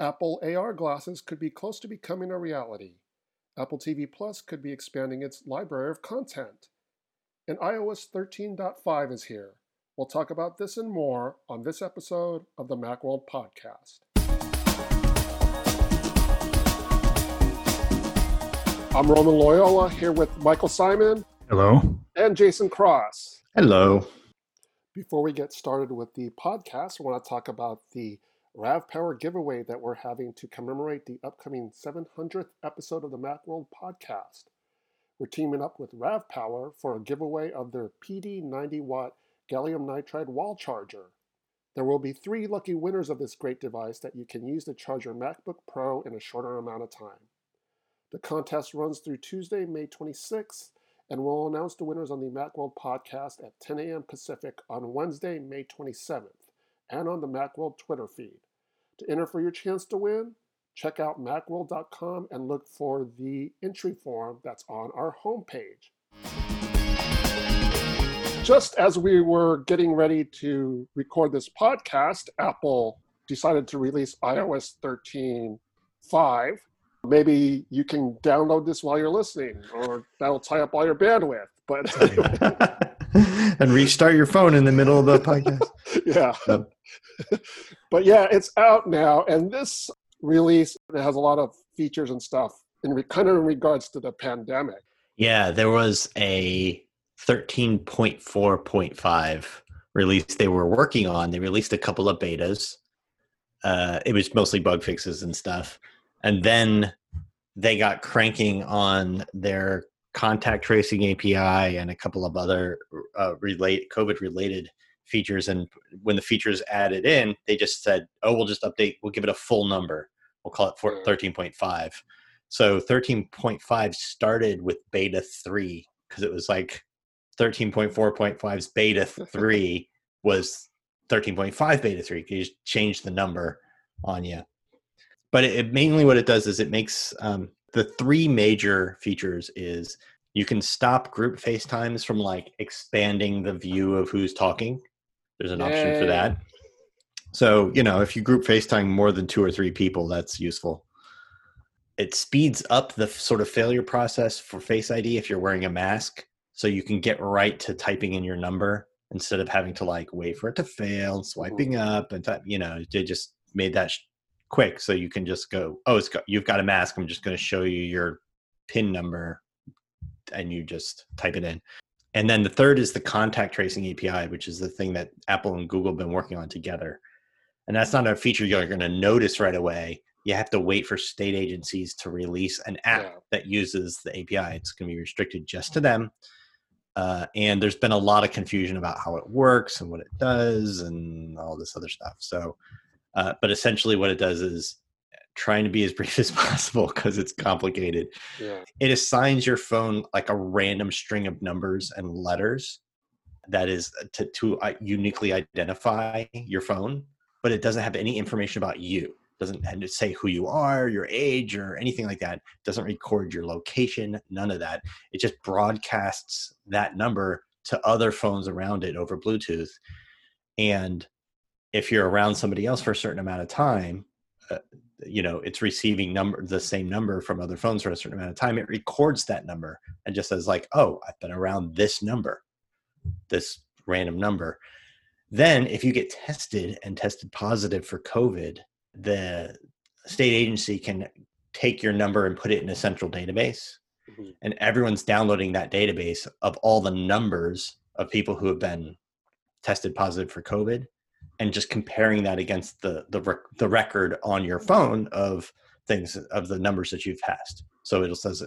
Apple AR glasses could be close to becoming a reality. Apple TV Plus could be expanding its library of content. And iOS 13.5 is here. We'll talk about this and more on this episode of the Macworld Podcast. I'm Roman Loyola here with Michael Simon. Hello. And Jason Cross. Hello. Before we get started with the podcast, I want to talk about the RAVPower giveaway that we're having to commemorate the upcoming 700th episode of the Macworld podcast. We're teaming up with RAVPower for a giveaway of their PD 90 watt gallium nitride wall charger. There will be three lucky winners of this great device that you can use to charge your MacBook Pro in a shorter amount of time. The contest runs through Tuesday, May 26th, and we'll announce the winners on the Macworld podcast at 10 a.m. Pacific on Wednesday, May 27th and on the Macworld Twitter feed. To enter for your chance to win, check out macworld.com and look for the entry form that's on our homepage. Just as we were getting ready to record this podcast, Apple decided to release iOS 13.5. Maybe you can download this while you're listening, or that'll tie up all your bandwidth. But and restart your phone in the middle of the podcast. yeah. Yep. but yeah, it's out now, and this release has a lot of features and stuff in re- kind of in regards to the pandemic. Yeah, there was a 13.4.5 release they were working on. They released a couple of betas. Uh, it was mostly bug fixes and stuff, and then they got cranking on their contact tracing API and a couple of other uh, relate COVID related features. And when the features added in, they just said, "Oh, we'll just update. We'll give it a full number. We'll call it hmm. thirteen point five. So thirteen point five started with beta three because it was like thirteen point four point five's beta three was thirteen point five beta three. You just change the number on you. But it, it mainly what it does is it makes um, the three major features is you can stop group FaceTimes from like expanding the view of who's talking. There's an option for that. So, you know, if you group FaceTime more than two or three people, that's useful. It speeds up the sort of failure process for Face ID if you're wearing a mask. So you can get right to typing in your number instead of having to like wait for it to fail, swiping up, and type, you know, they just made that quick so you can just go oh it's got, you've got a mask i'm just going to show you your pin number and you just type it in. And then the third is the contact tracing api which is the thing that apple and google have been working on together. And that's not a feature you're going to notice right away. You have to wait for state agencies to release an app yeah. that uses the api it's going to be restricted just to them. Uh, and there's been a lot of confusion about how it works and what it does and all this other stuff. So uh, but essentially, what it does is trying to be as brief as possible because it's complicated. Yeah. It assigns your phone like a random string of numbers and letters that is uh, to, to uh, uniquely identify your phone, but it doesn't have any information about you. Doesn't say who you are, your age, or anything like that. Doesn't record your location, none of that. It just broadcasts that number to other phones around it over Bluetooth. And if you're around somebody else for a certain amount of time uh, you know it's receiving number the same number from other phones for a certain amount of time it records that number and just says like oh i've been around this number this random number then if you get tested and tested positive for covid the state agency can take your number and put it in a central database mm-hmm. and everyone's downloading that database of all the numbers of people who have been tested positive for covid and just comparing that against the the rec- the record on your mm-hmm. phone of things of the numbers that you've passed. So it says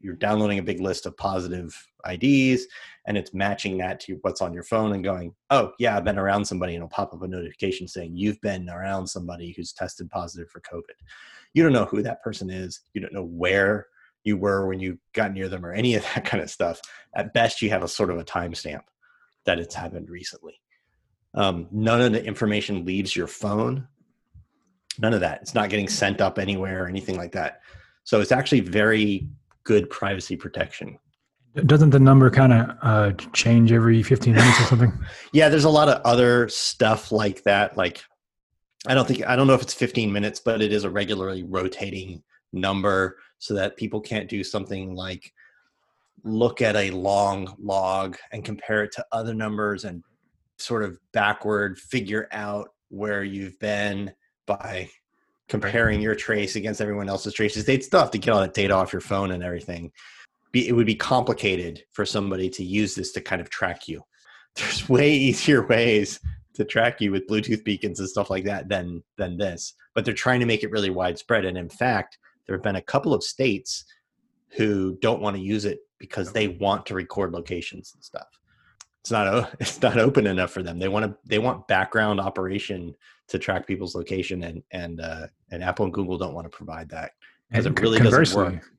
you're downloading a big list of positive IDs and it's matching that to what's on your phone and going, oh yeah, I've been around somebody, and it'll pop up a notification saying you've been around somebody who's tested positive for COVID. You don't know who that person is. You don't know where you were when you got near them or any of that kind of stuff. At best, you have a sort of a timestamp that it's happened recently. Um, none of the information leaves your phone. None of that. It's not getting sent up anywhere or anything like that. So it's actually very good privacy protection. Doesn't the number kind of uh, change every 15 minutes or something? yeah, there's a lot of other stuff like that. Like I don't think I don't know if it's 15 minutes, but it is a regularly rotating number so that people can't do something like look at a long log and compare it to other numbers and sort of backward figure out where you've been by comparing your trace against everyone else's traces. They'd still have to get all that data off your phone and everything. Be, it would be complicated for somebody to use this to kind of track you. There's way easier ways to track you with Bluetooth beacons and stuff like that than than this. But they're trying to make it really widespread. And in fact, there have been a couple of states who don't want to use it because they want to record locations and stuff. It's not it's not open enough for them. They want to they want background operation to track people's location, and and uh, and Apple and Google don't want to provide that because it really doesn't work.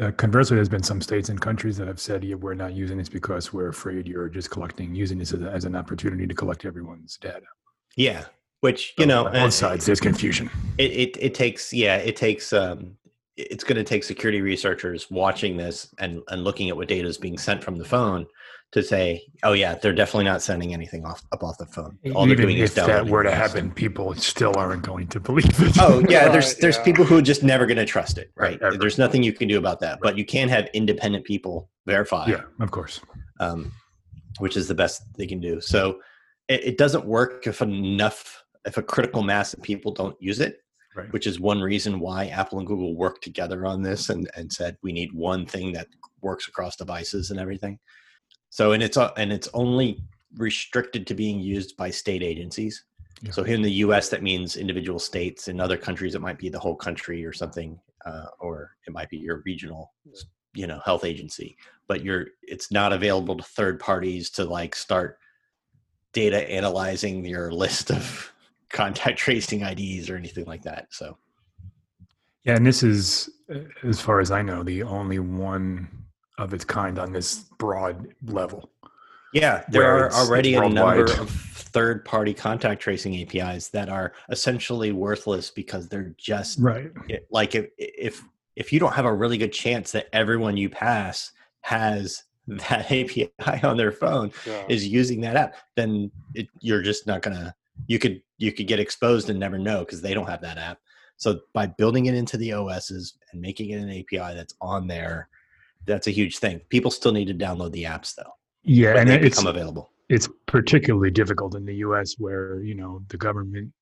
Uh, conversely, there's been some states and countries that have said, yeah, we're not using this because we're afraid you're just collecting, using this as, a, as an opportunity to collect everyone's data. Yeah, which you know, on both sides, there's confusion. It, it it takes yeah, it takes um, it's going to take security researchers watching this and and looking at what data is being sent from the phone to say, oh yeah, they're definitely not sending anything off up off the phone. All Even they're doing if that were to happen, people still aren't going to believe it. Oh yeah, right, there's there's yeah. people who are just never going to trust it, right? right there's nothing you can do about that, right. but you can have independent people verify. Yeah, of course. Um, which is the best they can do. So it, it doesn't work if enough, if a critical mass of people don't use it. Right. Which is one reason why Apple and Google worked together on this and, and said we need one thing that works across devices and everything. So and it's uh, and it's only restricted to being used by state agencies. Yeah. So here in the U.S., that means individual states. In other countries, it might be the whole country or something, uh, or it might be your regional, you know, health agency. But you're it's not available to third parties to like start data analyzing your list of contact tracing IDs or anything like that. So, yeah, and this is, as far as I know, the only one of its kind on this broad level. Yeah, there are already a number of third party contact tracing APIs that are essentially worthless because they're just right. Like if if if you don't have a really good chance that everyone you pass has that API on their phone yeah. is using that app, then it, you're just not gonna. You could you could get exposed and never know because they don't have that app. So by building it into the OSs and making it an API that's on there, that's a huge thing. People still need to download the apps though. Yeah, and they it's become available. It's particularly difficult in the U.S. where you know the government,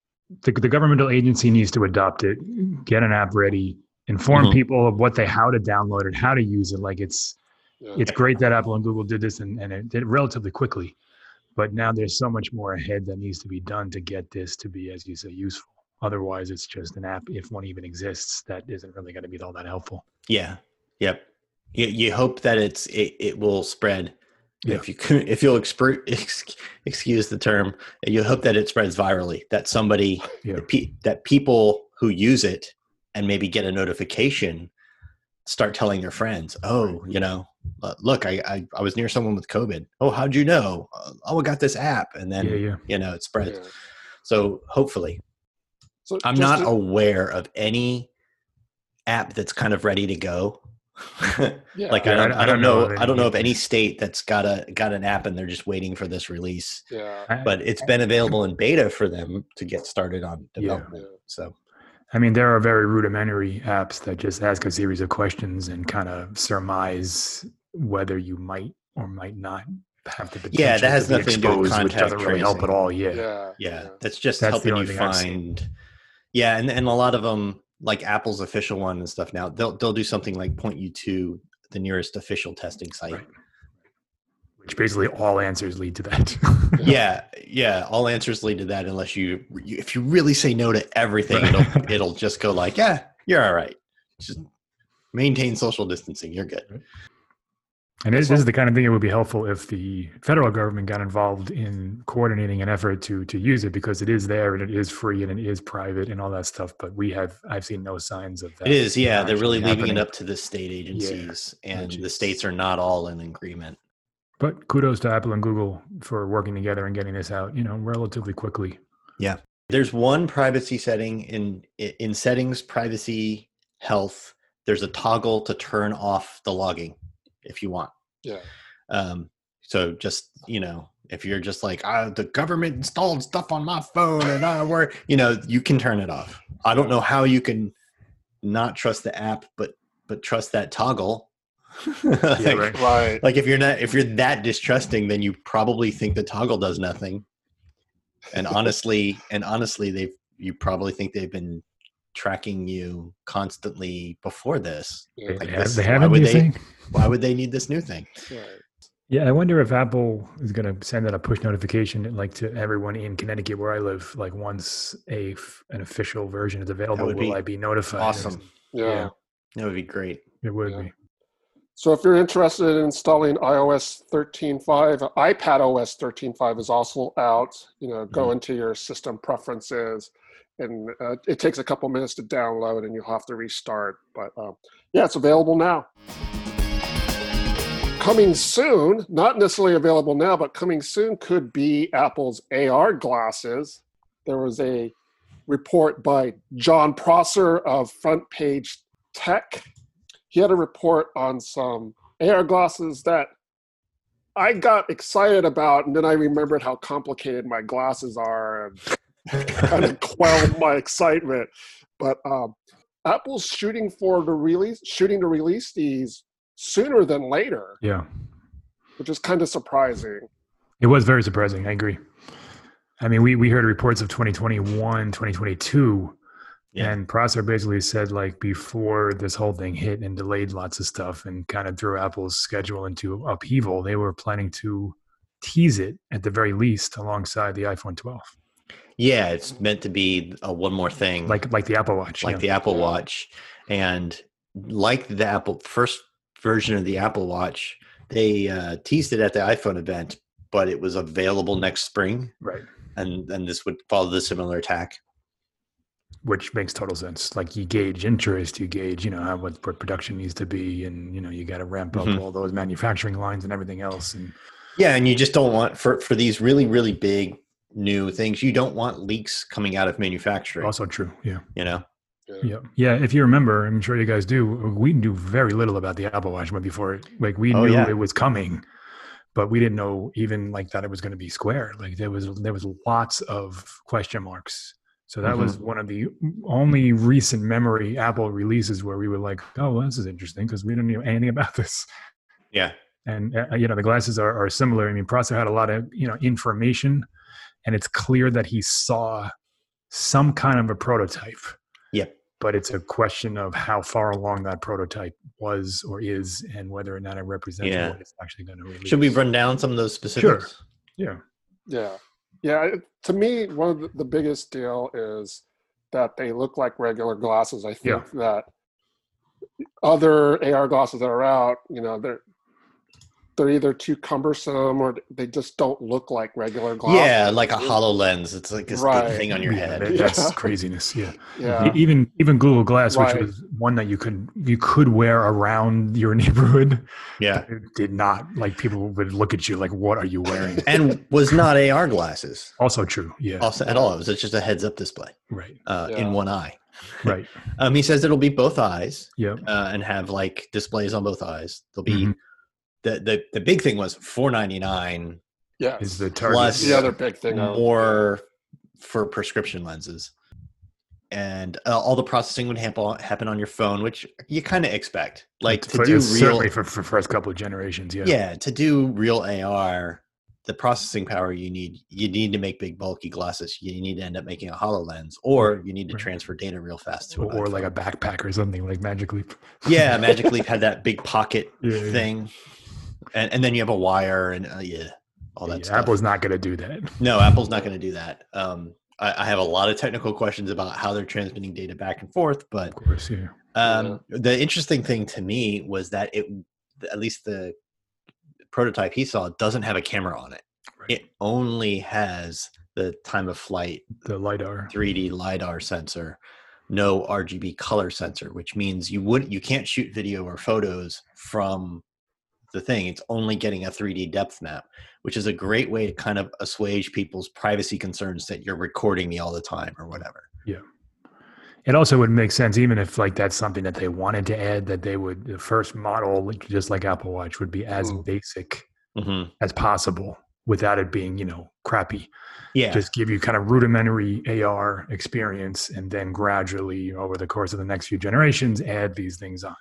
the, the governmental agency needs to adopt it, get an app ready, inform mm-hmm. people of what they how to download it, how to use it. Like it's yeah. it's great that Apple and Google did this and, and it did it relatively quickly, but now there's so much more ahead that needs to be done to get this to be, as you say, useful. Otherwise, it's just an app, if one even exists, that isn't really going to be all that helpful. Yeah. Yep you, you hope that it's it, it will spread. Yeah. if you if you'll exp- excuse the term you hope that it spreads virally that somebody yeah. that, pe- that people who use it and maybe get a notification start telling their friends oh you know uh, look I, I, I was near someone with covid. Oh how'd you know? Uh, oh i got this app. And then yeah, you know it spreads. So hopefully. So i'm not to- aware of any app that's kind of ready to go yeah. like I don't, I, I don't know, know I don't know of any state that's got a got an app and they're just waiting for this release. Yeah. But it's been available in beta for them to get started on development. Yeah. So I mean, there are very rudimentary apps that just ask a series of questions and kind of surmise whether you might or might not have the potential. Yeah, that has nothing exposed, to do with contact which doesn't really help at all. Yeah. Yeah. yeah. That's just that's helping you find. Yeah, and, and a lot of them like Apple's official one and stuff now, they'll they'll do something like point you to the nearest official testing site. Right. Which basically all answers lead to that. yeah, yeah, all answers lead to that unless you, you if you really say no to everything, right. it'll it'll just go like, yeah, you're all right. Just maintain social distancing, you're good. And this, this is the kind of thing that would be helpful if the federal government got involved in coordinating an effort to to use it because it is there and it is free and it is private and all that stuff. But we have I've seen no signs of that. It is, yeah. They're really happening. leaving it up to the state agencies, yeah, and the states are not all in agreement. But kudos to Apple and Google for working together and getting this out, you know, relatively quickly. Yeah. There's one privacy setting in in settings, privacy, health. There's a toggle to turn off the logging if you want. Yeah. Um, so just you know, If you're just like, ah, the government installed stuff on my phone and I work, you know, you can turn it off. I don't know how you can not trust the app, but but trust that toggle. like, right. Right. like if you're not if you're that distrusting, then you probably think the toggle does nothing. And honestly, and honestly, they've you probably think they've been tracking you constantly before this. Yeah. Like They, have, this- they why haven't would they- think? Why would they need this new thing? Right. Yeah, I wonder if Apple is going to send out a push notification like to everyone in Connecticut where I live. Like once a f- an official version is available, would will be I be notified? Awesome. Yeah. Yeah. That would be great. It would Yeah. be. So if you're interested in installing iOS 13.5, iPad OS 13.5 is also out. You know, go Mm-hmm. into your system preferences, and uh, it takes a couple minutes to download, and you'll have to restart. But um, yeah, it's available now. Coming soon, not necessarily available now, but coming soon could be Apple's AR glasses. There was a report by Jon Prosser of Front Page Tech he had a report on some AR glasses that I got excited about, and then I remembered how complicated my glasses are, and kind of quelled my excitement. But um, Apple's shooting for the release, shooting to release these sooner than later, Yeah. which is kind of surprising. It was very surprising. I agree. I mean, we, we heard reports of 2021, 2022, Yeah. and Prosser basically said like before this whole thing hit and delayed lots of stuff and kind of threw Apple's schedule into upheaval, they were planning to tease it at the very least alongside the iPhone 12, Yeah, it's meant to be a one more thing, like like the Apple Watch. like yeah. the Apple Watch, and like the Apple first version of the Apple Watch, they uh, teased it at the iPhone event, but it was available next spring, right, and and this would follow the similar tack. which makes total sense. Like you gauge interest, you gauge, you know, how what, what production needs to be, and you know, you got to ramp up Mhm. all those manufacturing lines and everything else. And Yeah, and you just don't want for for these really really big new things, you don't want leaks coming out of manufacturing. also true, yeah. you know, Yeah, yeah. If you remember, I'm sure you guys do. We knew very little about the Apple Watch when before it. Like we Oh, knew yeah. it was coming, but we didn't know even like that it was going to be square. Like there was there was lots of question marks. So that was Mm-hmm. one of the only recent memory Apple releases where we were like, "Oh, well, this is interesting" because we didn't know anything about this. yeah, And uh, you know, the glasses are, are similar. I mean, Prosser had a lot of you know information, and it's clear that he saw some kind of a prototype yep. but it's a question of how far along that prototype was or is and whether or not it represents Yeah. what it's actually going to release. Should we run down some of those specifics? Sure. Yeah. Yeah, yeah. To me, one of the, the biggest deal is that they look like regular glasses. I think that other AR glasses that are out, you know, they're they're either too cumbersome or they just don't look like regular glasses. Yeah, like a HoloLens. It's like this big thing on your head. that- that's Yeah. craziness. Yeah. Yeah, Even even Google Glass, Right. which was one that you could you could wear around your neighborhood, Yeah. it did not like people would look at you like, "What are you wearing?" And was not AR glasses also true. Yeah. also at all. It was just a heads up display Right. uh, Yeah. in one eye. Right. Um, he says it'll be both eyes Yeah. uh, and have like displays on both eyes. There'll be Mhm. The, the the big thing was four ninety nine yeah. Is the target Plus- the other big thing. I was- more for prescription lenses. And uh, all the processing would happen happen on your phone, which you kind of expect. Like to For- do real, certainly for for first couple of generations. Yeah. yeah, to do real AR, the processing power you need, you need to make big bulky glasses. You need to end up making a Hololens, or you need to Right. transfer data real fast to Or, or like a backpack or something like Magic Leap. yeah. Magic Leap had that big pocket Yeah, yeah. Thing, and and then you have a wire and uh, yeah, all that Yeah, stuff. Apple's not going to do that. No, Apple's not going to do that. Um, I, I have a lot of technical questions about how they're transmitting data back and forth, but Of course, yeah. um, the interesting thing to me was that it, at least the prototype he saw, doesn't have a camera on it. Right. It only has the time of flight The lidar. 3D lidar sensor, no RGB color sensor, which means you would you can't shoot video or photos from the thing. It's only getting a 3D depth map, which is a great way to kind of assuage people's privacy concerns that you're recording me all the time or whatever. Yeah. It also would make sense, even if like that's something that they wanted to add, that they would the first model, just like Apple Watch, would be as Mm. basic hmm as possible. without it being you know crappy Yeah. just give you kind of rudimentary ar experience and then gradually over the course of the next few generations add these things on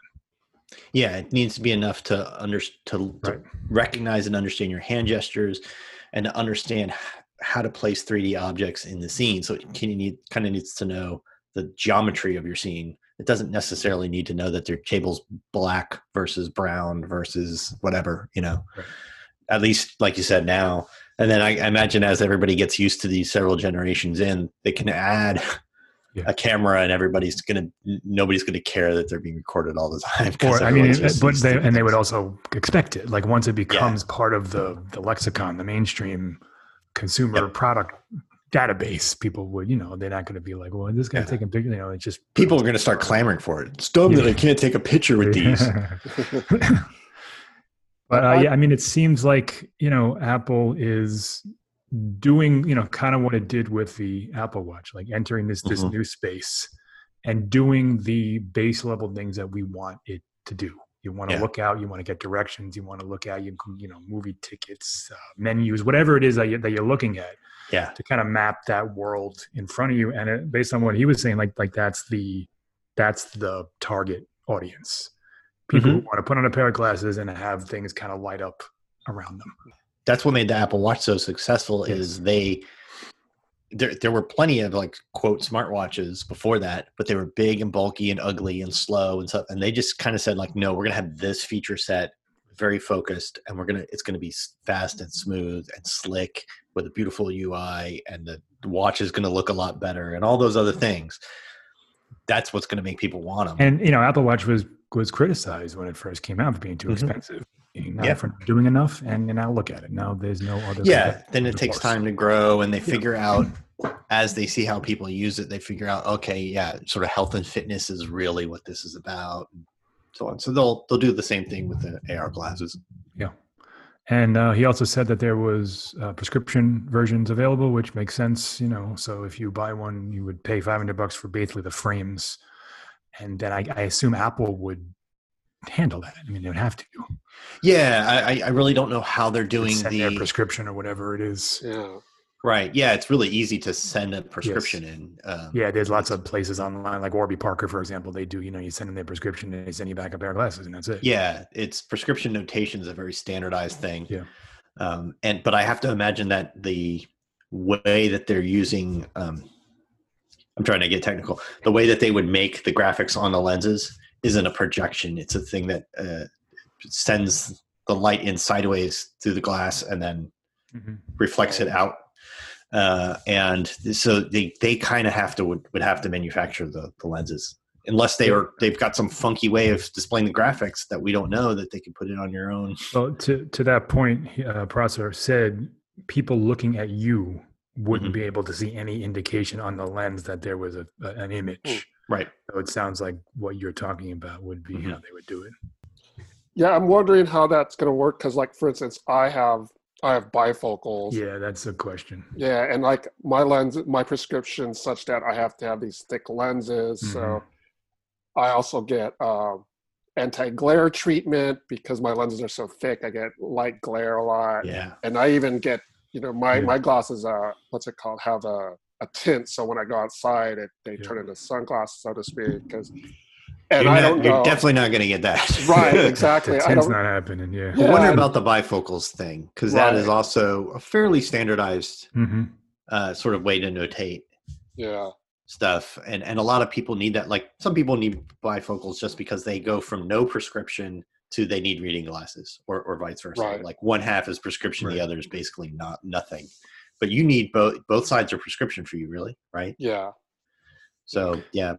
Yeah, it needs to be enough to under to, to recognize and understand your hand gestures, and to understand how to place 3D objects in the scene. So it can need kind of needs to know the geometry of your scene. It doesn't necessarily need to know that their table's black versus brown versus whatever. You know, Right. at least like you said now. And then I, I imagine as everybody gets used to these several generations in, they can add Yeah. a camera, and everybody's gonna nobody's gonna care that they're being recorded all the time. 'cause or i mean but they and they would also expect it like once it becomes part of the the lexicon the mainstream consumer Yep. product database people would you know they're not going to be like well this guy's Yeah. taking pictures you know it's just people are going to start clamoring for it. It's dumb that I can't take a picture with these. but uh, yeah, I mean, it seems like you know Apple is doing you know kind of what it did with the Apple Watch, like entering this this Mhm. new space and doing the base level things that we want it to do. You want to Yeah. look out, you want to get directions, you want to look at you you know movie tickets, uh, menus, whatever it is that you, that you're looking at Yeah, to kind of map that world in front of you and it, based on what he was saying like like that's the that's the target audience people who want to put on a pair of glasses and have things kind of light up around them that's what made the Apple Watch so successful. Is they there there were plenty of like quote smartwatches before that, but they were big and bulky and ugly and slow and stuff. And they just kind of said like, no, we're gonna have this feature set, very focused, and we're gonna it's gonna be fast and smooth and slick with a beautiful UI, and the watch is gonna look a lot better, and all those other things. That's what's gonna make people want them. and you know apple watch was was criticized when it first came out for being too Mhm. expensive not Yeah. for not doing enough and, now look at it now there's no other yeah then it takes force. time to grow and they figure out as they see how people use it they figure out okay yeah sort of health and fitness is really what this is about and so on so they'll they'll do the same thing with the ar glasses Yeah, And uh, he also said that there was uh, prescription versions available, which makes sense, you know. So if you buy one, you would pay 500 bucks for basically the frames, and then I, I assume Apple would handle that. I mean, they would have to yeah i I- i really don't know how they're doing send their the prescription or whatever it is. yeah. right yeah it's really easy to send a prescription in um, Yeah, there's lots of places online, like Warby Parker, for example. They do, you know, you send them their prescription, and they send you back a pair of glasses, and that's it. yeah it's prescription notation is a very standardized thing Yeah. um, and but i have to imagine that the way that they're using um, i'm trying to get technical the way that they would make the graphics on the lenses isn't a projection. It's a thing that uh, sends the light in sideways through the glass and then Mhm. reflects it out. Uh, and so they, they kind of have to would, would have to manufacture the, the lenses. Unless they are they've got some funky way of displaying the graphics that we don't know that they can put it on your own. Well, to to that point, he- uh, Prosser said people looking at you wouldn't Mhm. be able to see any indication on the lens that there was a, a an image. Right So it sounds like what you're talking about would be Mhm. how they would do it. Yeah, I'm wondering how that's going to work because, like, for instance, I have I have bifocals. Yeah, that's a question. Yeah, and like my lens, my prescription such that I have to have these thick lenses. So I also get um, anti-glare treatment because my lenses are so thick. I get light glare a lot, yeah and I even get you know my Yeah. my glasses uh what's it called have a a tint so when I go outside it they Yeah. turn into sunglasses so to speak because and you're, I not- don't you're know definitely not going to get that right exactly The I tint's don't not happening. Yeah. I wonder Yeah. about the bifocals thing because that is also a fairly standardized hmm uh, sort of way to notate yeah stuff, and and a lot of people need that. Like some people need bifocals just because they go from no prescription to they need reading glasses, or or vice versa. Right. Like one half is prescription, the other is basically not nothing. But you need both. Both sides are prescription for you, really, right? yeah So yeah,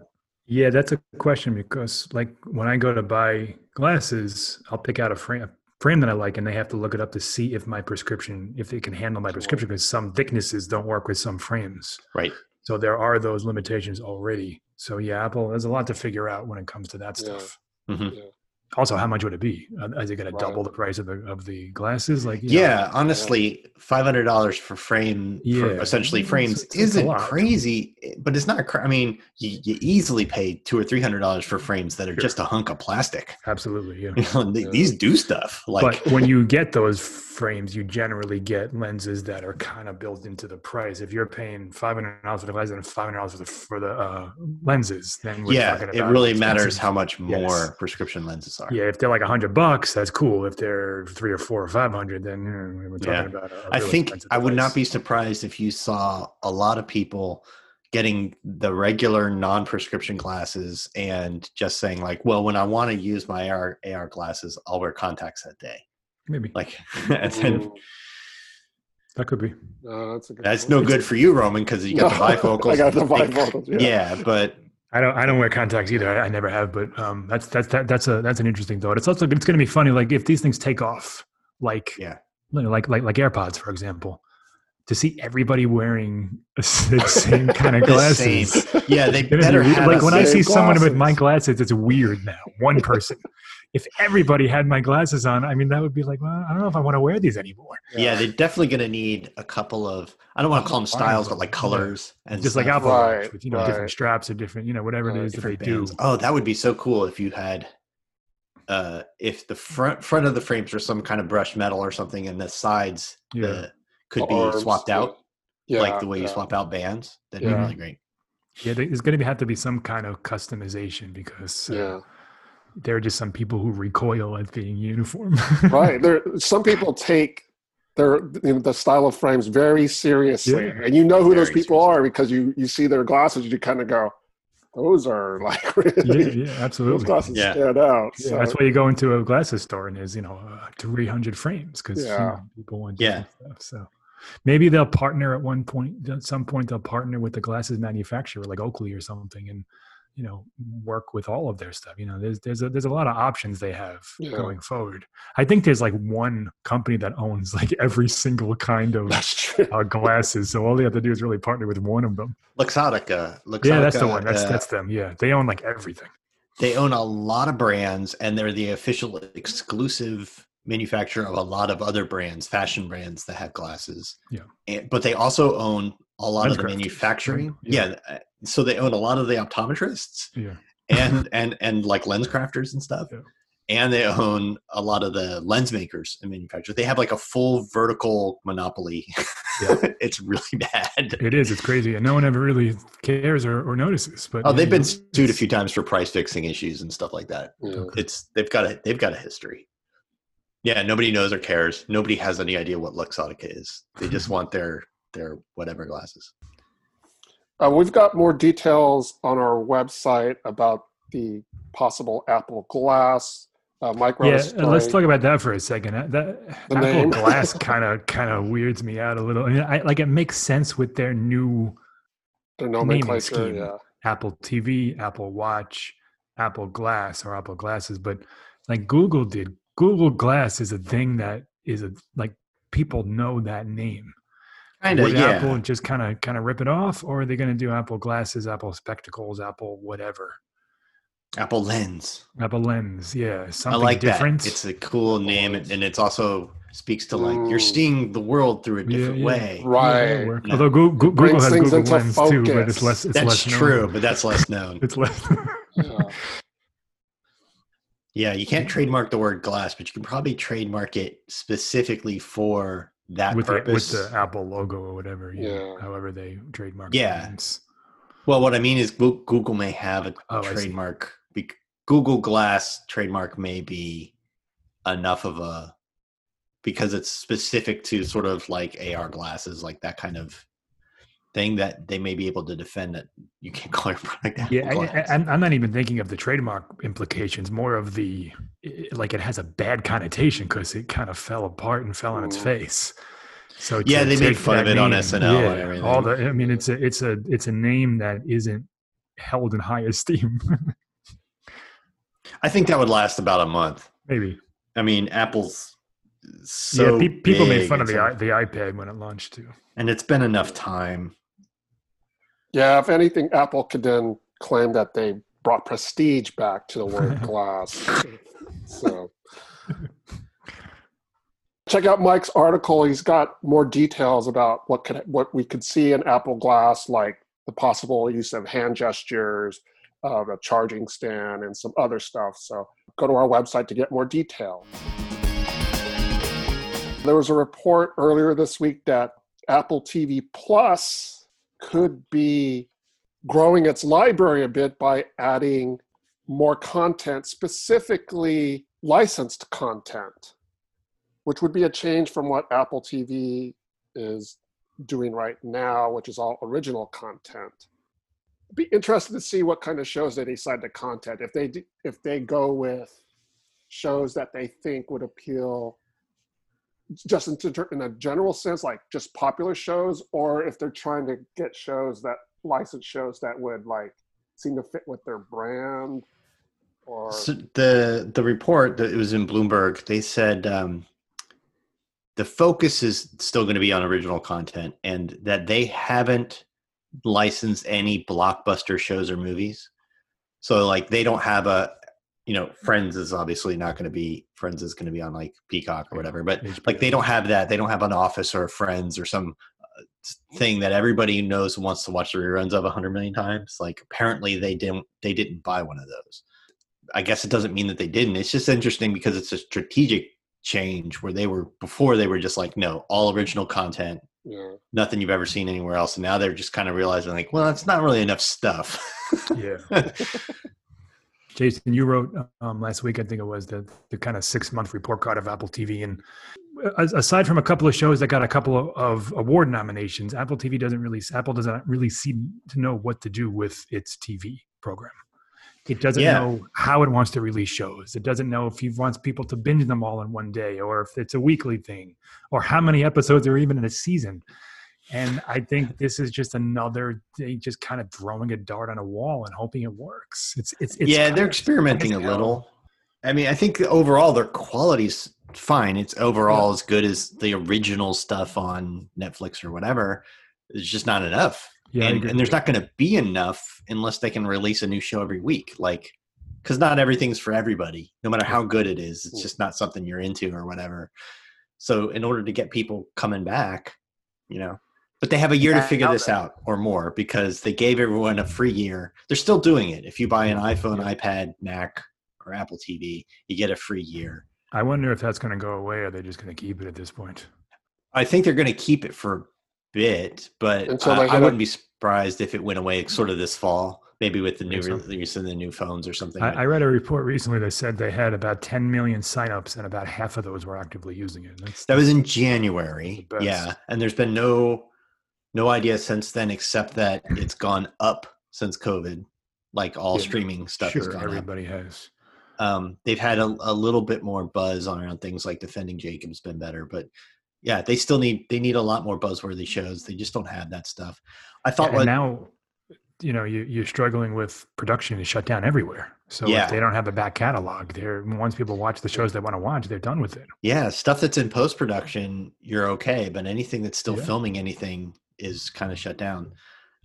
Yeah, that's a question because, like, when I go to buy glasses, I'll pick out a frame, frame that I like, and they have to look it up to see if my prescription, if it can handle my Sure. prescription, because some thicknesses don't work with some frames. right. So there are those limitations already. So yeah, Apple, there's a lot to figure out when it comes to that Yeah. stuff. hmm Yeah. Also how much would it be? Uh, Is it going Right. to double the price of the of the glasses? Like, you know, Yeah, honestly, five hundred dollars for frame for essentially frames it's- it's isn't crazy, but it's not. Cra- I mean, you, you easily pay two or three hundred dollars for frames that are Sure. just a hunk of plastic. absolutely. Yeah. You know, Yeah. these do stuff like but when you get those frames, you generally get lenses that are kind of built into the price. If you're paying five hundred dollars for the glasses and five hundred dollars for the for the uh, lenses, then we're yeah, talking it about really matters how much Yes. more prescription lenses are. Yeah, if they're like a hundred bucks, that's cool. If they're three or four or five hundred, then eh, we're talking Yeah. about. A, a I really think expensive I would not be surprised if you saw a lot of people getting the regular non-prescription glasses and just saying like, "Well, when I want to use my AR, AR glasses, I'll wear contacts that day." maybe Like, and then that could be. no, that's a good that's no good for you, Roman, because you got the No, bifocals. I got the bifocals. Yeah. yeah, but I don't. I don't wear contacts either. I, I never have. But um, that's that's that, that's a that's an interesting thought. It's also it's going to be funny. Like if these things take off, like Yeah. like like like AirPods, for example, to see everybody wearing the same kind of glasses. same. yeah, they better like when I see someone with my glasses. glasses, it's weird now. One person. If everybody had my glasses on, I mean, that would be like, well, I don't know if I want to wear these anymore. Yeah, they're definitely going to need a couple of. I don't want to call them styles, but like colors and Just like stuff. Apple Watch Right, with you know right. different straps or different, you know, whatever it Right, is that they different do. Oh, that would be so cool if you had, uh, if the front front of the frames were some kind of brushed metal or something, and the sides Yeah. the, could The be arms, swapped out, Yeah, like the way you swap out bands. That'd be really great. Yeah, there's going to have to be some kind of customization because uh, Yeah, there are just some people who recoil at being uniform. right. There, some people take their you know, the style of frames very seriously, Yeah. and you know who those Very people are because you you see their glasses. You kind of go, those are like yeah, really. yeah, Those absolutely. glasses Yeah. stand out. Yeah, so, that's why you go into a glasses store and there's you know uh, 300 frames because Yeah. people want Yeah. stuff. So maybe they'll partner at one point. At some point, they'll partner with the glasses manufacturer like Oakley or something, and you know work with all of their stuff. You know, there's there's a there's a lot of options they have Yeah. going forward. I think there's like one company that owns like every single kind of uh, glasses. So all they have to do is really partner with one of them. Luxottica, Luxottica. Yeah, that's the one. That's uh, that's them. Yeah, they own like everything. they own a lot of brands, and they're the official exclusive manufacturer of a lot of other brands, fashion brands that have glasses. Yeah. and, but they also own a lot of the Lenscrafters, manufacturing. right? Yeah. Yeah. uh, so they own a lot of the optometrists. Yeah. and and and like LensCrafters and stuff Yeah. and they own a lot of the lens makers and manufacturers they have like a full vertical monopoly Yeah. it's really bad It is. It's crazy, and no one ever really cares or, or notices. But oh they've you been sued a few times for price fixing issues and stuff like that Yeah. it's they've got a they've got a history yeah nobody knows or cares nobody has any idea what luxottica is they just want their their whatever glasses Uh, we've got more details on our website about the possible Apple Glass. Uh, Mike wrote a Yeah, uh, let's talk about that for a second. Uh, That The Apple name. Glass kind of kind of weirds me out a little. I mean, I, like it makes sense with their new the naming nomenclature. scheme. Yeah, Apple TV, Apple Watch, Apple Glass, or Apple Glasses, but like Google did. Google Glass is a thing that is a like people know that name. Kind of yeah Apple just kind of kind of rip it off, or are they going to do Apple Glasses, Apple Spectacles, Apple whatever, apple lens Apple Lens? Yeah, I like different. that. It's a cool name, and and it's also speaks to like you're Mm. seeing the world through a different yeah. way. Yeah, that'll right. work. Yeah. Although Goo- Goo- Google has Google into Lens too, but it's less. It's That's less known. true, but that's less known. It's less. Yeah. yeah, you can't trademark the word glass, but you can probably trademark it specifically for that with the, with the Apple logo or whatever. Yeah. Yeah. However they trademark. Yeah. names. well, what I mean is Google may have a Oh, trademark. Google Glass trademark may be enough of a because it's specific to sort of like AR glasses, like that kind of thing that they may be able to defend that you can't call your product Apple Yeah, I, Glass. I, I'm I'm not even thinking of the trademark implications. More of the like it has a bad connotation because it kind of fell apart and fell on its face. So Yeah, they made fun of that it on name- SNL and everything. All the, I mean, it's a it's a it's a name that isn't held in high esteem. I think that would last about a month. Maybe. I mean, Apple's so yeah, pe- people made big fun of the so- the iPad when it launched too. and it's been enough time. Yeah, if anything, Apple could then claim that they brought prestige back to the word glass. so check out Mike's article. He's got more details about what could what we could see in Apple Glass, like the possible use of hand gestures, of a charging stand, and some other stuff. So go to our website to get more detail. There was a report earlier this week that Apple TV Plus could be growing its library a bit by adding more content, specifically licensed content, which would be a change from what Apple TV is doing right now, which is all original content. Be interested to see what kind of shows they decide to content. If they if they go with shows that they think would appeal just in, in a general sense, like just popular shows, or if they're trying to get shows that license shows that would like seem to fit with their brand. Or so the the report that it was in Bloomberg, they said um, the focus is still going to be on original content, and that they haven't licensed any blockbuster shows or movies. So like they don't have a you know, Friends is obviously not going to be Friends is going to be on like Peacock or whatever, but like they don't have that. They don't have an Office or Friends or some uh, thing that everybody knows wants to watch the reruns of a hundred million times. Like apparently they didn't they didn't buy one of those. I guess it doesn't mean that they didn't. It's just interesting because it's a strategic change where they were before they were just like no all original content yeah. nothing you've ever seen anywhere else and now they're just kind of realizing like well it's not really enough stuff yeah Jason, you wrote um, last week, I think it was the the kind of six month report card of Apple TV, and aside from a couple of shows that got a couple of, of, award nominations, Apple TV doesn't really Apple doesn't really seem to know what to do with its TV program. It doesn't yeah. know how it wants to release shows. It doesn't know if it wants people to binge them all in one day, or if it's a weekly thing, or how many episodes are even in a season. And I think this is just another thing, just kind of throwing a dart on a wall and hoping it works. It's it's, it's yeah, they're experimenting a little. I mean, I think overall their quality's fine. It's overall yeah. as good as the original stuff on Netflix or whatever. It's just not enough. Yeah, and, and there's not going to be enough unless they can release a new show every week. Like, because not everything's for everybody, no matter how good it is. It's just not something you're into or whatever. So, in order to get people coming back, you know, but they have a year to figure this out or more because they gave everyone a free year. They're still doing it. If you buy an iPhone, iPad, Mac, or Apple TV, you get a free year. I wonder if that's going to go away. Or are they just going to keep it at this point? I think they're going to keep it for a bit, but so uh, I wouldn't be surprised if it went away sort of this fall, maybe with the new release of the new phones or something. I, I, read a report recently that said they had about 10 million signups and about half of those were actively using it. That's, that was in January. Yeah. And there's been no no idea since then, except that it's gone up since COVID. Like all yeah, streaming stuff sure, everybody up. has. Um, they've had a, a, little bit more buzz on around things like defending Jacob's been better, but yeah, they still need they need a lot more buzzworthy shows. They just don't have that stuff. I thought what, now, you know, you, you're struggling with production is shut down everywhere. So yeah. if they don't have a back catalog, they're once people watch the shows they want to watch, they're done with it. Yeah, stuff that's in post production, you're okay, but anything that's still yeah. filming anything, is kind of shut down.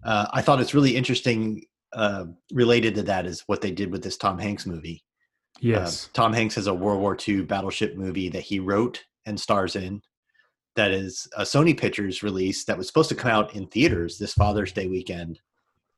Uh, I thought it's really interesting. Uh, related to that is what they did with this Tom Hanks movie. Uh, yes, Tom Hanks has a World War II battleship movie that he wrote and stars in. That is a Sony Pictures release that was supposed to come out in theaters this Father's Day weekend,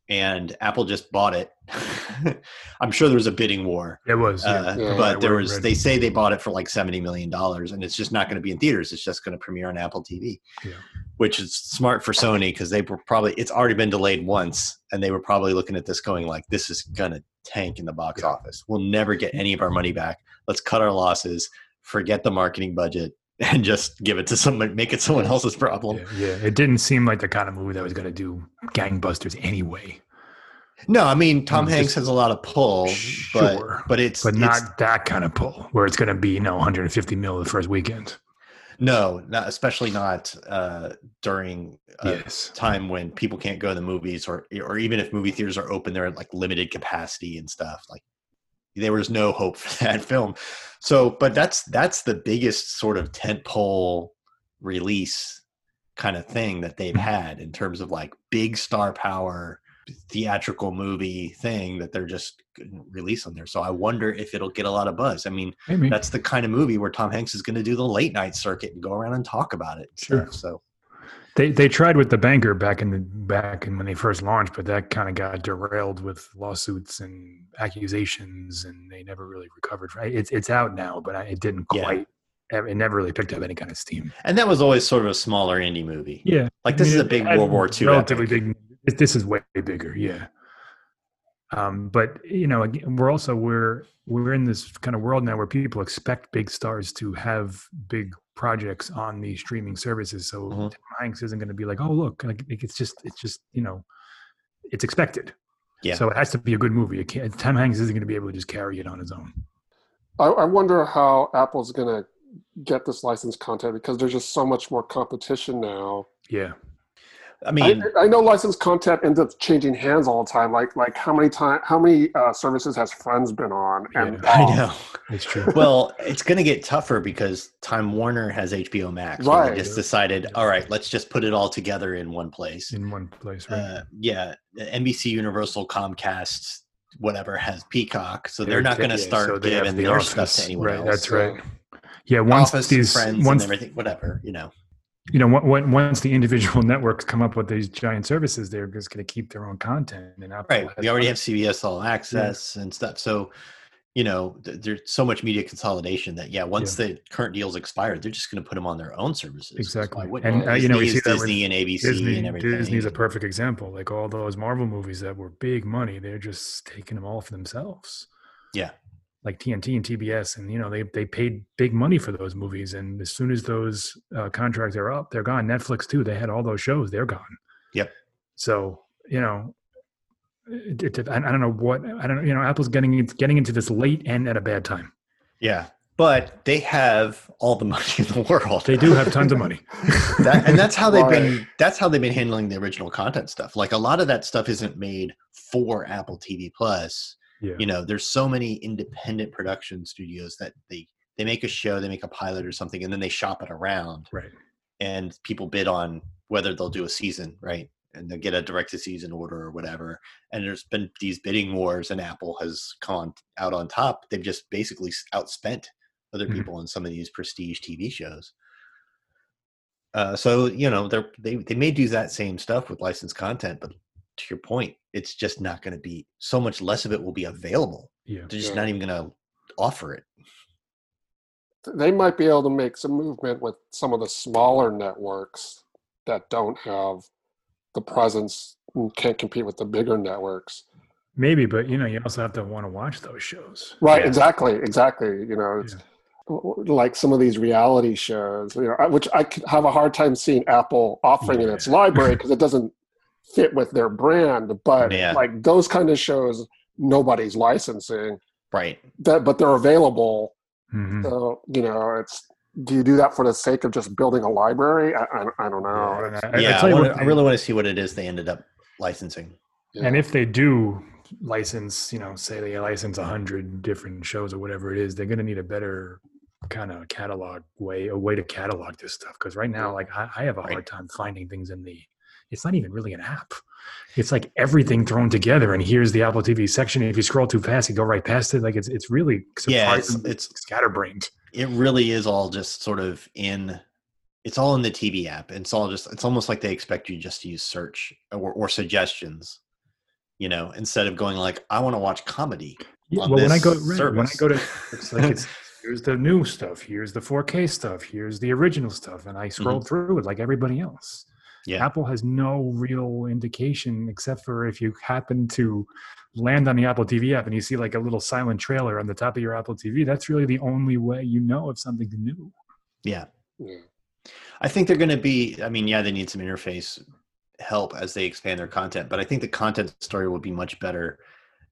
and Apple just bought it. I'm sure there was a bidding war. It was, yeah. Uh, yeah, but there was. They say they bought it for like seventy million dollars, and it's just not going to be in theaters. It's just going to premiere on Apple TV, yeah. which is smart for Sony because they were probably. It's already been delayed once, and they were probably looking at this going like, "This is going to tank in the box office. We'll never get any of our money back. Let's cut our losses. Forget the marketing budget." And just give it to someone, make it someone else's problem. Yeah, yeah, it didn't seem like the kind of movie that was going to do gangbusters anyway. No, I mean Tom Hanks just, has a lot of pull, but but it's but not it's, that kind of pull where it's going to be you know 150 mil the first weekend. No, not especially not uh, during a yes. time when people can't go to the movies, or or even if movie theaters are open, they're at like limited capacity and stuff. Like there was no hope for that film. So, but that's that's the biggest sort of tentpole release kind of thing that they've mm-hmm. had in terms of like big star power theatrical movie thing that they're just on there. So I wonder if it'll get a lot of buzz. I mean, Maybe. that's the kind of movie where Tom Hanks is going to do the late night circuit and go around and talk about it. Sure. stuff. So They they tried with the banker back in the back and when they first launched, but that kind of got derailed with lawsuits and accusations, and they never really recovered. Right? It's it's out now, but I, it didn't Yeah. quite. It never really picked up any kind of steam. and that was always sort of a smaller indie movie. Yeah, Like this I is a big World War II relatively epic. big. This is way bigger. Yeah. Um, but you know, again, we're also we're we're in this kind of world now where people expect big stars to have big projects on these streaming services. So Mhm. Tom Hanks isn't going to be like, oh look, like like, it's just it's just you know, it's expected. Yeah. So it has to be a good movie. It can't, Tom Hanks isn't going to be able to just carry it on his own. I, I wonder how Apple's going to get this licensed content because there's just so much more competition now. Yeah. I mean, I, I know licensed content ends up changing hands all the time. Like like how many time how many uh, services has Friends been on? And Yeah, I know. It's true. well, it's going to get tougher because Time Warner has HBO Max. Right. They just decided, all right, let's just put it all together in one place. in one place, right? Uh, yeah, NBC, Universal, Comcast, whatever has Peacock, so they're, They're not going to start so giving The their Office, stuff to anyone right, else. That's So- right. Yeah, once Office, these Friends, once and everything, whatever you know. You know, once the individual networks come up with these giant services, they're just going to keep their own content. And Apple Right. We already have CBS All Access and stuff. So, you know, th- there's so much media consolidation that yeah, once the current deals expire, they're just going to put them on their own services. Exactly. And, you? uh, you know, we Disney see that with Disney and ABC Disney. and everything. Disney's a perfect example. Like all those Marvel movies that were big money, they're just taking them all for themselves. Yeah. Like TNT and TBS, and you know they they paid big money for those movies, and as soon as those uh, contracts are up, they're gone. Netflix too. They had all those shows, they're gone. Yep. So you know, it, it, I, I don't know what I don't. You know, Apple's getting getting into this late and at a bad time. Yeah. But they have all the money in the world. They do have tons of money. that, and that's how they've been that's how they've been handling the original content stuff like a lot of that stuff isn't made for apple tv plus Yeah. you know there's so many independent production studios that they they make a show they make a pilot or something and then they shop it around Right. and people bid on whether they'll do a season right and they'll get a direct to season order or whatever and there's been these bidding wars and apple has gone out on top they've just basically outspent other Mhm. people on some of these prestige tv shows uh, so you know they're, they they may do that same stuff with licensed content but to your point it's just not going to be so much less of it will be available Yeah. they're just Yeah. not even going to offer it They might be able to make some movement with some of the smaller networks that don't have the presence and can't compete with the bigger networks. Maybe, but you know, you also have to want to watch those shows. Right, Yeah. exactly, exactly. You know, it's like some of these reality shows, you know, which I have a hard time seeing Apple offering in its library because it doesn't fit with their brand. But Yeah. like those kind of shows, nobody's licensing right that, but they're available. Mhm. So you know, it's do you do that for the sake of just building a library? I, I, I don't know. Yeah, and I- I yeah tell I, you wanna, what I really want to see what it is they ended up licensing And if they do license, you know, say they license a hundred different shows or whatever it is, they're going to need a better kind of catalog way, a way to catalog this stuff. Because right now, like I, I have a hard Right. time finding things in the. It's not even really an app. It's like everything thrown together, and here's the Apple TV section. If you scroll too fast, you go right past it. Like it's it's really Yeah, it's- it's- scatterbrained. it really is all just sort of in it's all in the tv app and it's all just it's almost like they expect you just to use search or, or suggestions you know instead of going like i want to watch comedy Yeah, on well, when I go right, when I go to it's like it's here's the new stuff, here's the 4K stuff, here's the original stuff, and I scroll mm-hmm. through it like everybody else. Mm-hmm. yeah Apple has no real indication except for if you happen to land on the Apple TV app and you see like a little silent trailer on the top of your Apple TV. That's really the only way you know if something's new. yeah Yeah. i think they're going to be i mean yeah they need some interface help as they expand their content but i think the content story will be much better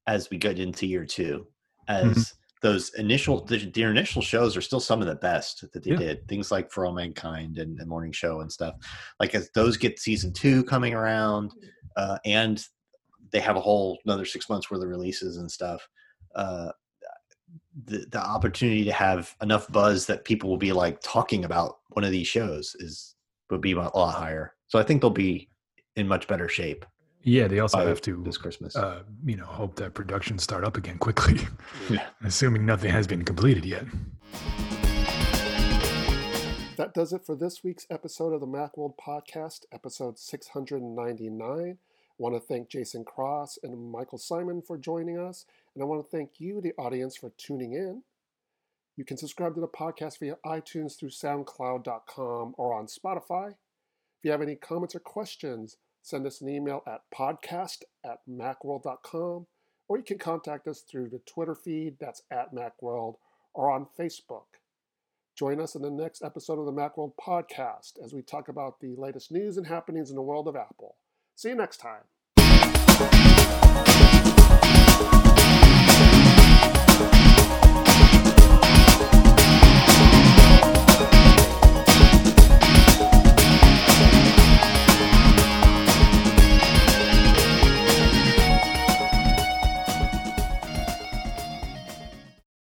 as we get into year two as Mhm. Those initial their initial shows are still some of the best that they Yeah. did things like for all mankind and, and morning show and stuff. Like as those get season two coming around uh, and they have a whole another six months worth of releases and stuff uh, the, the opportunity to have enough buzz that people will be like talking about one of these shows is would be a lot higher. So i think they'll be in much better shape Yeah, they also have to, this Christmas. uh, you know, hope that production start up again quickly, yeah. assuming nothing has been completed yet. That does it for this week's episode of the Macworld Podcast, episode 699. I want to thank Jason Cross and Michael Simon for joining us, and I want to thank you, the audience, for tuning in. You can subscribe to the podcast via iTunes through SoundCloud.com or on Spotify. If you have any comments or questions, send us an email at podcast at macworld.com, or you can contact us through the Twitter feed, that's at Macworld, or on Facebook. Join us in the next episode of the Macworld Podcast as we talk about the latest news and happenings in the world of Apple. See you next time.